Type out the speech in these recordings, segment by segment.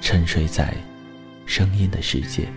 沉睡在声音的世界。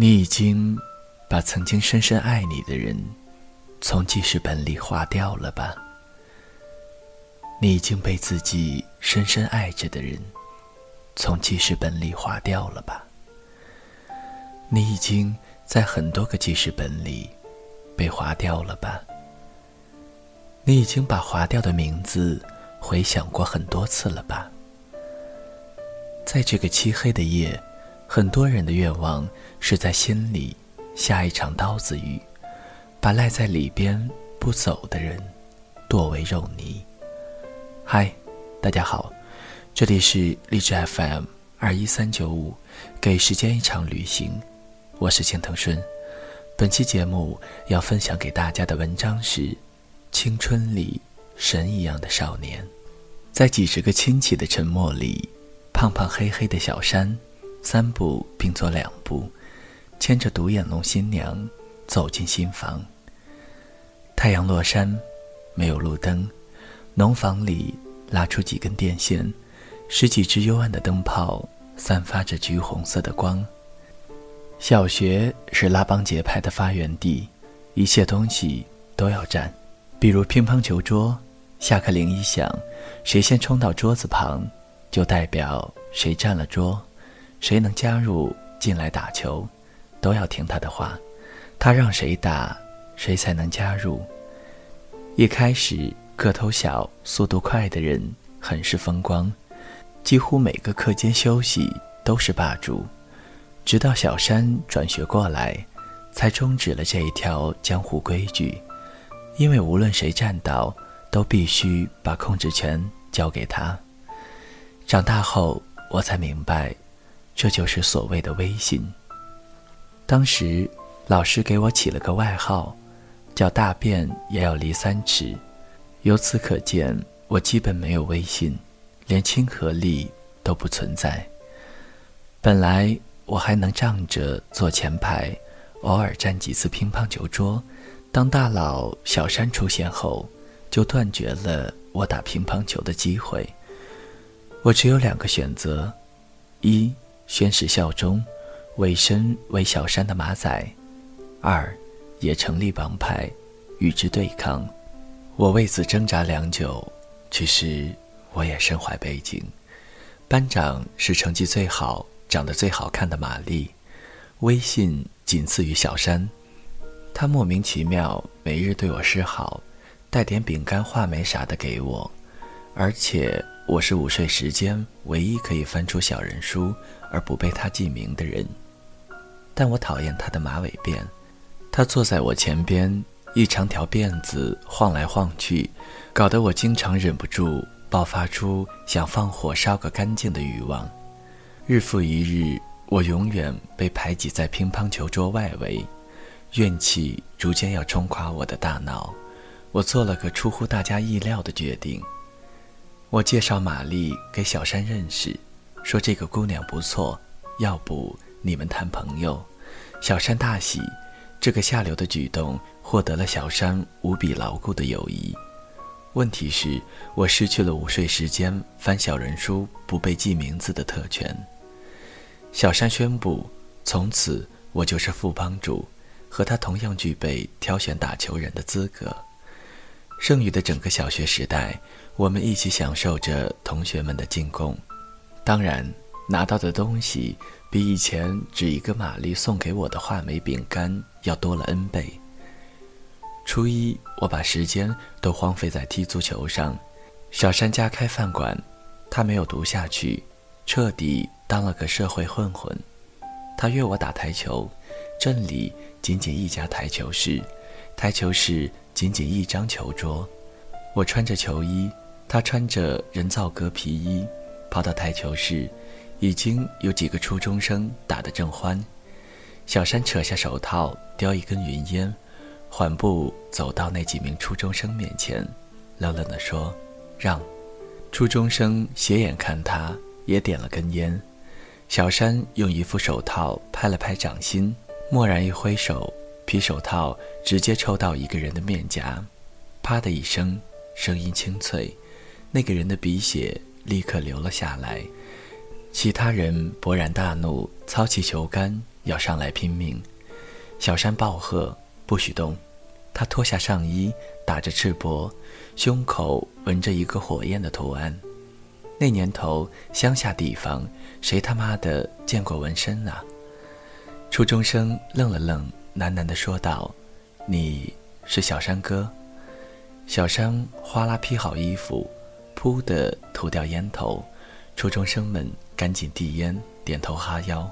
你已经把曾经深深爱你的人从记事本里划掉了吧？你已经被自己深深爱着的人从记事本里划掉了吧？你已经在很多个记事本里被划掉了吧？你已经把划掉的名字回想过很多次了吧？在这个漆黑的夜。很多人的愿望是在心里下一场刀子雨，把赖在里边不走的人剁为肉泥。嗨，大家好，这里是励志 FM 二一三九五，给时间一场旅行，我是青藤顺。本期节目要分享给大家的文章是《青春里神一样的少年》。在几十个亲戚的沉默里，胖胖黑黑的小山。三步并作两步，牵着独眼龙新娘走进新房。太阳落山，没有路灯，农房里拉出几根电线，十几只幽暗的灯泡散发着橘红色的光。小学是拉帮结派的发源地，一切东西都要占，比如乒乓球桌。下课铃一响，谁先冲到桌子旁，就代表谁占了桌。谁能加入进来打球，都要听他的话。他让谁打，谁才能加入。一开始个头小、速度快的人很是风光，几乎每个课间休息都是霸主。直到小山转学过来，才终止了这一条江湖规矩。因为无论谁站到，都必须把控制权交给他。长大后，我才明白。这就是所谓的威信。当时，老师给我起了个外号，叫“大便也要离三尺”。由此可见，我基本没有威信，连亲和力都不存在。本来我还能仗着坐前排，偶尔占几次乒乓球桌。当大佬小山出现后，就断绝了我打乒乓球的机会。我只有两个选择：一。宣誓效忠，委身为小山的马仔；二，也成立帮派，与之对抗。我为此挣扎良久，其实我也身怀背景。班长是成绩最好、长得最好看的玛丽，威信仅次于小山。他莫名其妙每日对我示好，带点饼干、话梅啥的给我，而且我是午睡时间唯一可以翻出小人书。而不被他记名的人，但我讨厌他的马尾辫。他坐在我前边，一长条辫子晃来晃去，搞得我经常忍不住爆发出想放火烧个干净的欲望。日复一日，我永远被排挤在乒乓球桌外围，怨气逐渐要冲垮我的大脑。我做了个出乎大家意料的决定，我介绍玛丽给小山认识。说这个姑娘不错，要不你们谈朋友？小山大喜，这个下流的举动获得了小山无比牢固的友谊。问题是，我失去了午睡时间翻小人书不被记名字的特权。小山宣布，从此我就是副帮主，和他同样具备挑选打球人的资格。剩余的整个小学时代，我们一起享受着同学们的进贡，当然拿到的东西比以前只一个玛丽送给我的话梅饼干要多了 N 倍。初一，我把时间都荒废在踢足球上。小山家开饭馆，他没有读下去，彻底当了个社会混混。他约我打台球，镇里仅仅一家台球室，台球室。仅仅一张球桌，我穿着球衣，他穿着人造革皮衣，跑到台球室，已经有几个初中生打得正欢。小山扯下手套，叼一根云烟，缓步走到那几名初中生面前，冷冷地说：“让。”初中生斜眼看他，也点了根烟。小山用一副手套拍了拍掌心，蓦然一挥手。皮手套直接抽到一个人的面颊，啪的一声，声音清脆，那个人的鼻血立刻留了下来。其他人勃然大怒，操起球杆要上来拼命。小山暴喝：“不许动！”他脱下上衣，打着赤膊，胸口纹着一个火焰的图案。那年头乡下地方，谁他妈的见过纹身啊？初中生愣了愣。喃喃地说道：“你是小山哥。”小山哗啦披好衣服，噗的吐掉烟头。初中生们赶紧递烟，点头哈腰。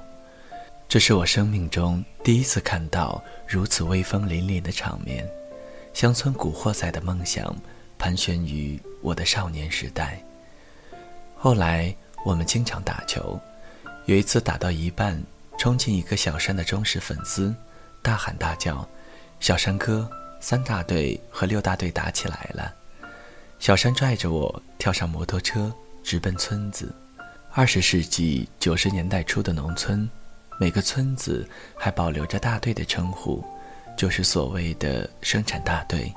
这是我生命中第一次看到如此威风凛凛的场面。乡村古惑仔的梦想盘旋于我的少年时代。后来我们经常打球，有一次打到一半，冲进一个小山的忠实粉丝。大喊大叫：“小山哥，三大队和六大队打起来了！”小山拽着我跳上摩托车，直奔村子。二十世纪九十年代初的农村，每个村子还保留着大队的称呼，就是所谓的生产大队。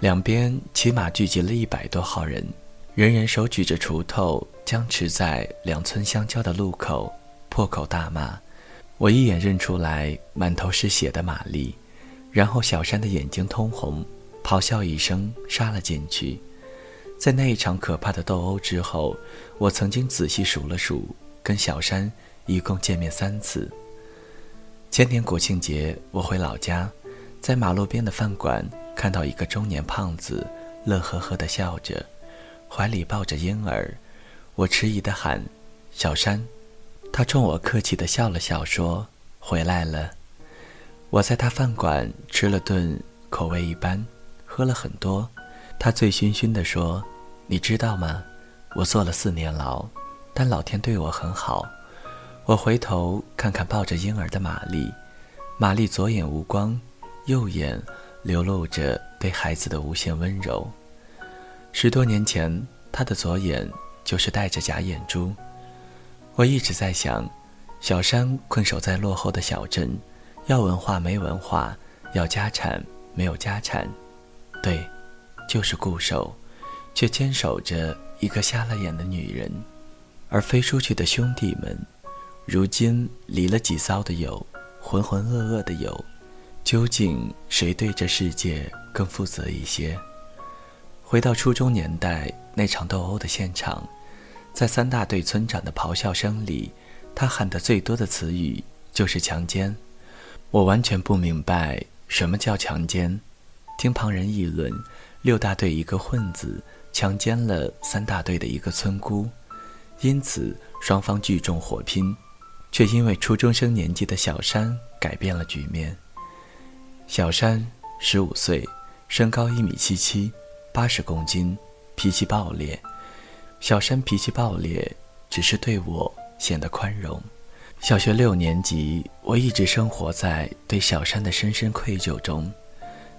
两边起码聚集了一百多号人，人人手举着锄头，僵持在两村相交的路口，破口大骂。我一眼认出来满头是血的玛丽，然后小山的眼睛通红，咆哮一声杀了进去。在那一场可怕的斗殴之后，我曾经仔细数了数，跟小山一共见面三次。前年国庆节，我回老家，在马路边的饭馆看到一个中年胖子，乐呵呵地笑着，怀里抱着婴儿。我迟疑地喊：“小山。”他冲我客气地笑了笑，说：“回来了。”我在他饭馆吃了顿口味一般，喝了很多。他醉醺醺地说：“你知道吗？我坐了四年牢，但老天对我很好。”我回头看看抱着婴儿的玛丽，玛丽左眼无光，右眼流露着对孩子的无限温柔。十多年前，她的左眼就是戴着假眼珠。我一直在想，小山困守在落后的小镇，要文化没文化，要家产没有家产，对，就是固守，却坚守着一个瞎了眼的女人。而飞出去的兄弟们，如今离了几骚的友，浑浑噩噩的友，究竟谁对这世界更负责一些？回到初中年代那场斗殴的现场。在三大队村长的咆哮声里，他喊得最多的词语就是强奸。我完全不明白什么叫强奸。听旁人议论，六大队一个混子强奸了三大队的一个村姑，因此双方聚众火拼，却因为初中生年纪的小山改变了局面。小山十五岁，身高一米七七，八十公斤，脾气暴烈。小山脾气暴烈，只是对我显得宽容。小学六年级，我一直生活在对小山的深深愧疚中。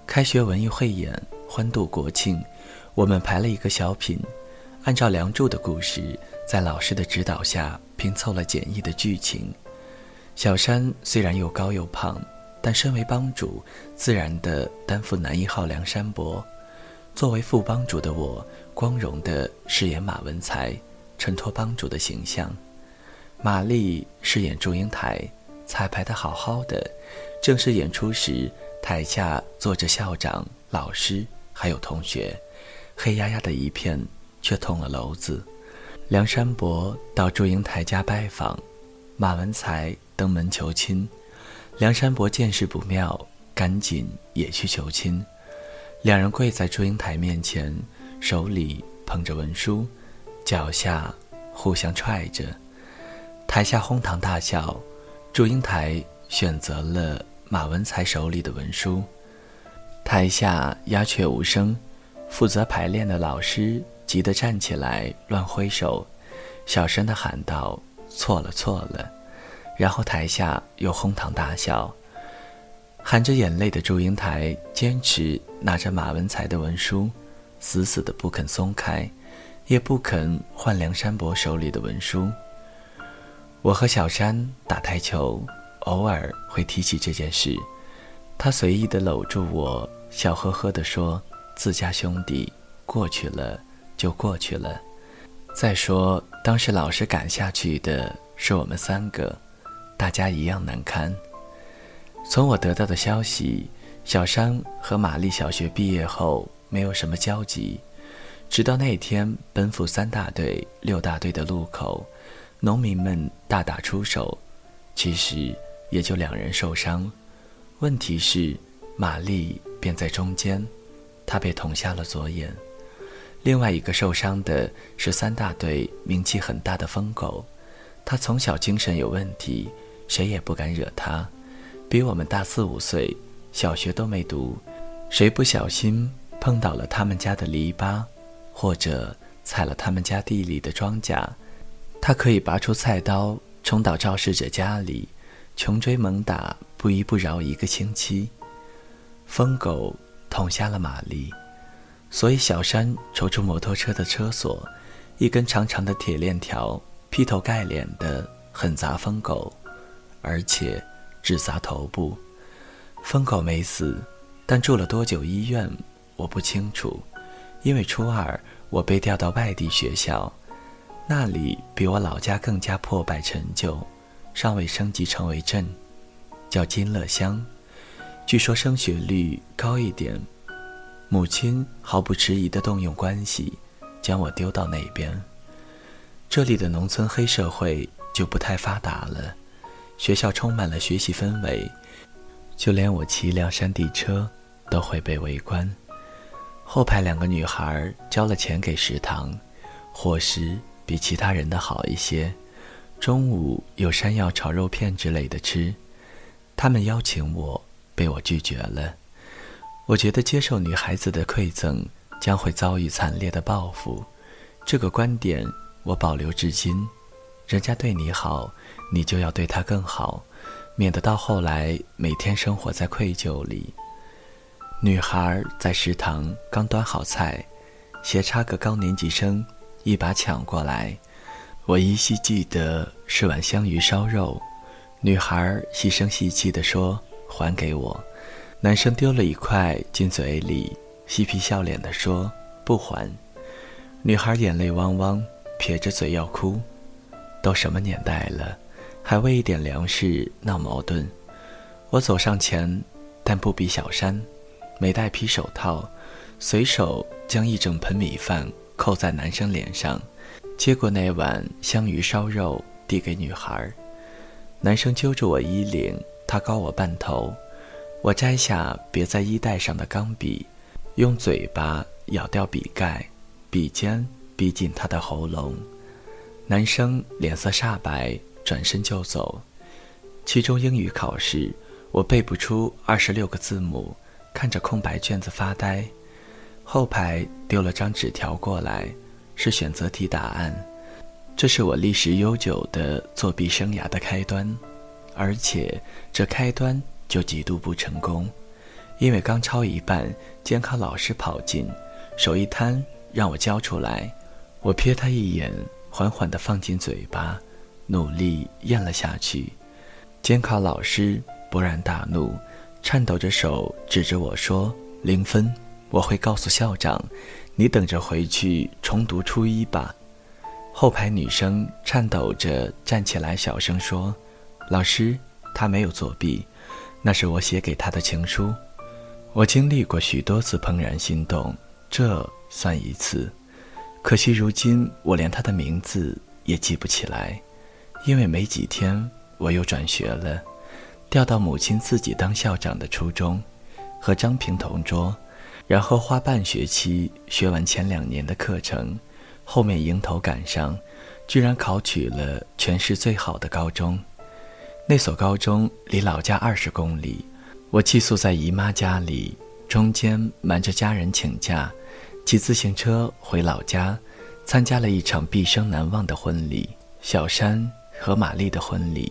开学文艺汇演，欢度国庆，我们排了一个小品，按照《梁祝》的故事，在老师的指导下拼凑了简易的剧情。小山虽然又高又胖，但身为帮主，自然的担负男一号梁山伯。作为副帮主的我，光荣的饰演马文才，衬托帮主的形象。玛丽饰演祝英台，彩排的好好的，正式演出时，台下坐着校长、老师还有同学，黑压压的一片，却通了娄子。梁山伯到祝英台家拜访，马文才登门求亲。梁山伯见势不妙，赶紧也去求亲。两人跪在祝英台面前，手里捧着文书，脚下互相踹着。台下哄堂大笑，祝英台选择了马文才手里的文书。台下鸦雀无声，负责排练的老师急得站起来乱挥手，小声的喊道：“错了错了。”然后台下又哄堂大笑。含着眼泪的祝英台坚持拿着马文才的文书，死死的不肯松开，也不肯换梁山伯手里的文书。我和小山打台球，偶尔会提起这件事。他随意地搂住我，笑呵呵地说：“自家兄弟，过去了就过去了。再说，当时老师赶下去的是我们三个，大家一样难堪。”从我得到的消息，小山和玛丽小学毕业后没有什么交集，直到那天奔赴三大队、六大队的路口。农民们大打出手，其实也就两人受伤。问题是，玛丽便在中间，她被捅瞎了左眼。另外一个受伤的是三大队名气很大的疯狗，他从小精神有问题，谁也不敢惹他。比我们大四五岁，小学都没读，谁不小心碰倒了他们家的篱笆，或者踩了他们家地里的庄稼。他可以拔出菜刀冲到肇事者家里，穷追猛打，不依不饶一个星期。疯狗捅瞎了玛丽，所以小山抽出摩托车的车锁，一根长长的铁链条劈头盖脸的狠砸疯狗，而且只砸头部。疯狗没死，但住了多久医院我不清楚，因为初二我被调到外地学校。那里比我老家更加破败陈旧，尚未升级成为镇，叫金乐乡。据说升学率高一点，母亲毫不迟疑地动用关系，将我丢到那边。这里的农村黑社会就不太发达了，学校充满了学习氛围，就连我骑一辆山地车都会被围观。后排两个女孩交了钱给食堂，伙食。比其他人的好一些，中午有山药炒肉片之类的吃。他们邀请我，被我拒绝了。我觉得接受女孩子的馈赠将会遭遇惨烈的报复，这个观点我保留至今。人家对你好，你就要对他更好，免得到后来每天生活在愧疚里。女孩在食堂刚端好菜，斜插个高年级生。一把抢过来，我依稀记得是碗香鱼烧肉。女孩细声细气地说：“还给我。”男生丢了一块进嘴里，嬉皮笑脸地说：“不还。”女孩眼泪汪汪，撇着嘴要哭。都什么年代了，还为一点粮食闹矛盾？我走上前，但不比小山，没戴皮手套，随手将一整盆米饭。扣在男生脸上，接过那碗香鱼烧肉，递给女孩。男生揪住我衣领，他高我半头。我摘下别在衣带上的钢笔，用嘴巴咬掉笔盖，笔尖逼近他的喉咙。男生脸色煞白，转身就走。期中英语考试，我背不出二十六个字母，看着空白卷子发呆。后排丢了张纸条过来，是选择题答案。这是我历史悠久的作弊生涯的开端，而且这开端就极度不成功，因为刚抄一半，监考老师跑进，手一摊让我交出来。我瞥他一眼，缓缓地放进嘴巴，努力咽了下去。监考老师勃然大怒，颤抖着手指着我说：“零分，我会告诉校长，你等着回去重读初一吧。”后排女生颤抖着站起来，小声说：“老师，他没有作弊，那是我写给他的情书。我经历过许多次怦然心动，这算一次。可惜如今我连他的名字也记不起来，因为没几天我又转学了，调到母亲自己当校长的初中，和张平同桌，然后花半学期学完前两年的课程。”后面迎头赶上，居然考取了全市最好的高中。那所高中离老家二十公里，我寄宿在姨妈家里，中间瞒着家人请假，骑自行车回老家，参加了一场毕生难忘的婚礼——小山和玛丽的婚礼。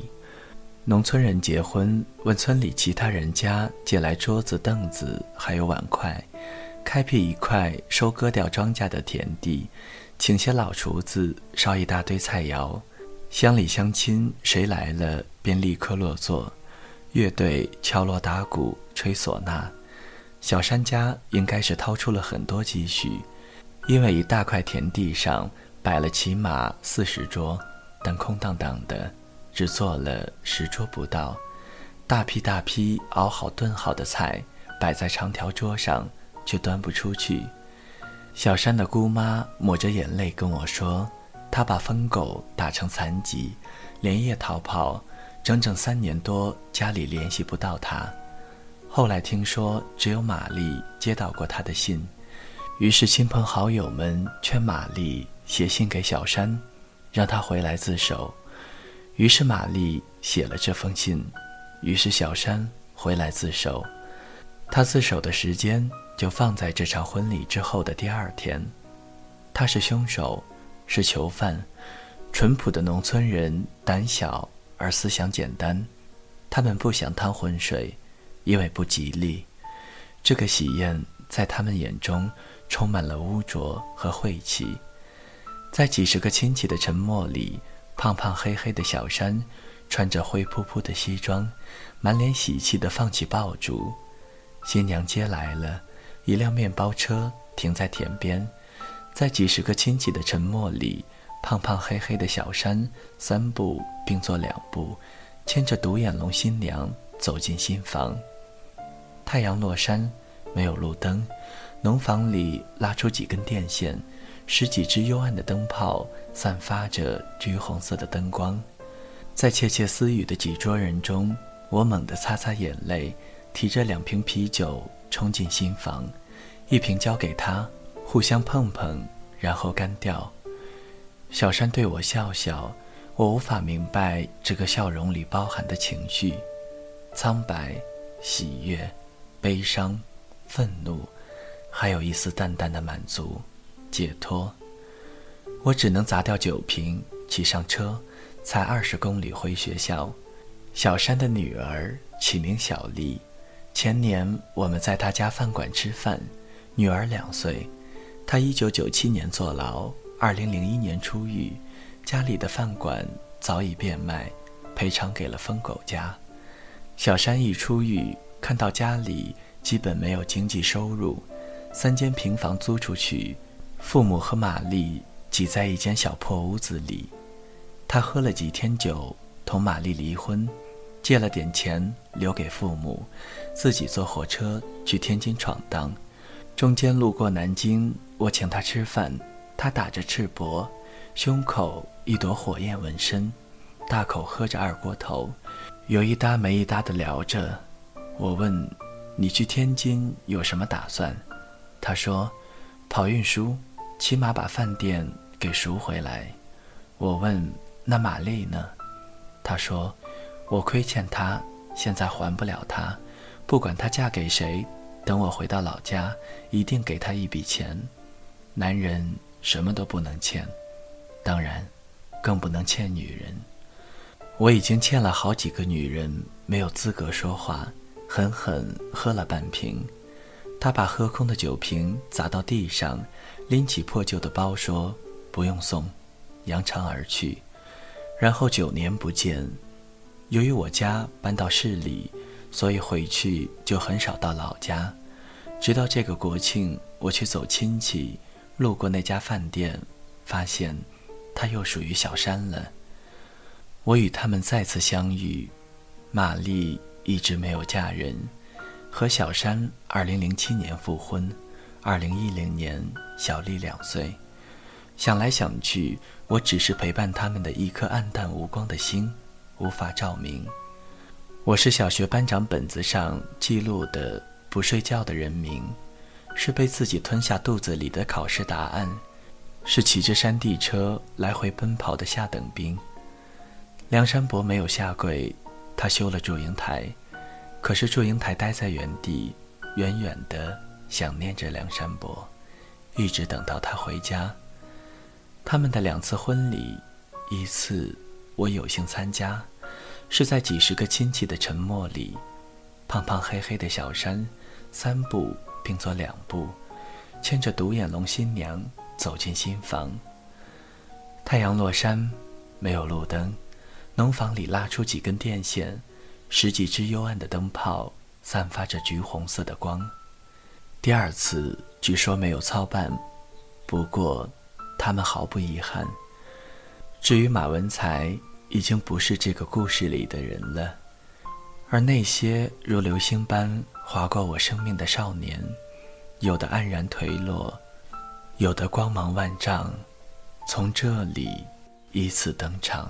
农村人结婚，问村里其他人家借来桌子、凳子，还有碗筷，开辟一块收割掉庄稼的田地。请些老厨子烧一大堆菜肴，乡里乡亲谁来了便立刻落座，乐队敲锣打鼓吹唢呐。小山家应该是掏出了很多积蓄，因为一大块田地上摆了起码四十桌，但空荡荡的，只做了十桌不到。大批大批熬好炖好的菜摆在长条桌上，却端不出去。小山的姑妈抹着眼泪跟我说：“她把疯狗打成残疾，连夜逃跑，整整三年多，家里联系不到她。后来听说只有玛丽接到过她的信，于是亲朋好友们劝玛丽写信给小山，让他回来自首。于是玛丽写了这封信，于是小山回来自首。他自首的时间。”就放在这场婚礼之后的第二天，他是凶手，是囚犯。淳朴的农村人胆小而思想简单，他们不想趟浑水，因为不吉利。这个喜宴在他们眼中充满了污浊和晦气。在几十个亲戚的沉默里，胖胖黑黑的小山穿着灰扑扑的西装，满脸喜气地放起爆竹。新娘接来了。一辆面包车停在田边，在几十个亲戚的沉默里，胖胖黑黑的小山三步并作两步，牵着独眼龙新娘走进新房。太阳落山，没有路灯，农房里拉出几根电线，十几只幽暗的灯泡散发着橘红色的灯光。在窃窃私语的几桌人中，我猛地擦擦眼泪，提着两瓶啤酒。冲进新房，一瓶交给他，互相碰碰，然后干掉。小山对我笑笑，我无法明白这个笑容里包含的情绪：苍白、喜悦、悲伤、愤怒，还有一丝淡淡的满足、解脱。我只能砸掉酒瓶，骑上车，才二十公里回学校。小山的女儿起名小丽。前年我们在他家饭馆吃饭，女儿两岁，他一九九七年坐牢，二零零一年出狱，家里的饭馆早已变卖，赔偿给了疯狗家。小山一出狱，看到家里基本没有经济收入，三间平房租出去，父母和玛丽挤在一间小破屋子里，他喝了几天酒，同玛丽离婚。借了点钱留给父母，自己坐火车去天津闯荡，中间路过南京，我请他吃饭，他打着赤膊，胸口一朵火焰纹身，大口喝着二锅头，有一搭没一搭的聊着。我问：“你去天津有什么打算？”他说：“跑运输，起码把饭店给赎回来。”我问：“那玛丽呢？”他说。我亏欠她，现在还不了她。不管她嫁给谁，等我回到老家，一定给她一笔钱。男人什么都不能欠，当然，更不能欠女人。我已经欠了好几个女人，没有资格说话。狠狠喝了半瓶，他把喝空的酒瓶砸到地上，拎起破旧的包说：“不用送。”扬长而去。然后九年不见。由于我家搬到市里，所以回去就很少到老家。直到这个国庆，我去走亲戚，路过那家饭店，发现他又属于小山了。我与他们再次相遇，玛丽一直没有嫁人，和小山2007年复婚，2010年小丽两岁。想来想去，我只是陪伴他们的一颗暗淡无光的心，无法照明。我是小学班长本子上记录的不睡觉的人名，是被自己吞下肚子里的考试答案，是骑着山地车来回奔跑的下等兵。梁山伯没有下跪，他修了祝英台，可是祝英台待在原地，远远的想念着梁山伯，一直等到他回家。他们的两次婚礼，一次我有幸参加，是在几十个亲戚的沉默里，胖胖黑黑的小山，三步并作两步，牵着独眼龙新娘走进新房。太阳落山，没有路灯。农房里拉出几根电线，十几只幽暗的灯泡散发着橘红色的光。第二次据说没有操办，不过他们毫不遗憾。至于马文才，已经不是这个故事里的人了，而那些如流星般划过我生命的少年，有的黯然颓落，有的光芒万丈，从这里依次登场。